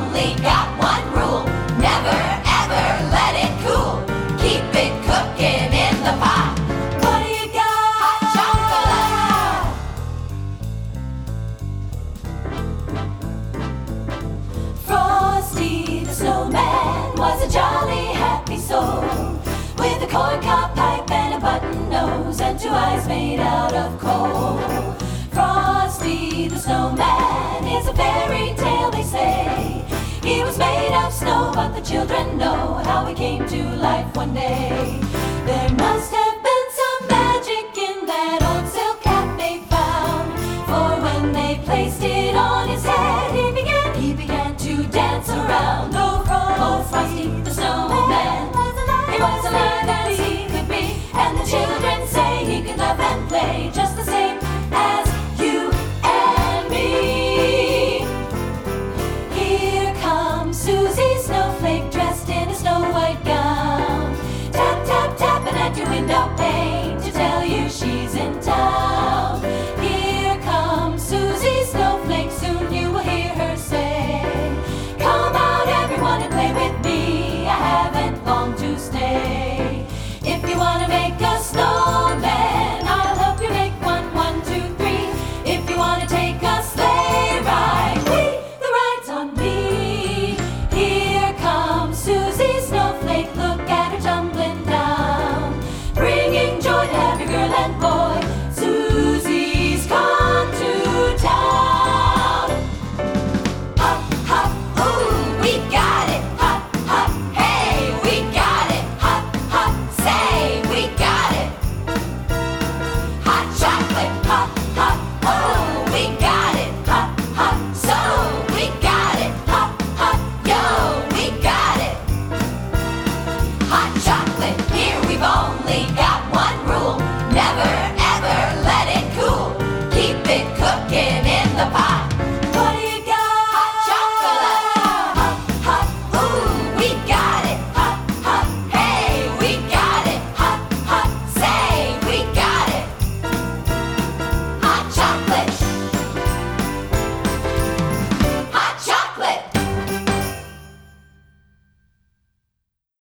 only got one rule. Never ever let it cool. Keep it cooking in the pot. What do you got? Hot chocolate. Frosty the snowman was a jolly happy soul with a corncob pipe and a button nose and two eyes made out of coal. Came to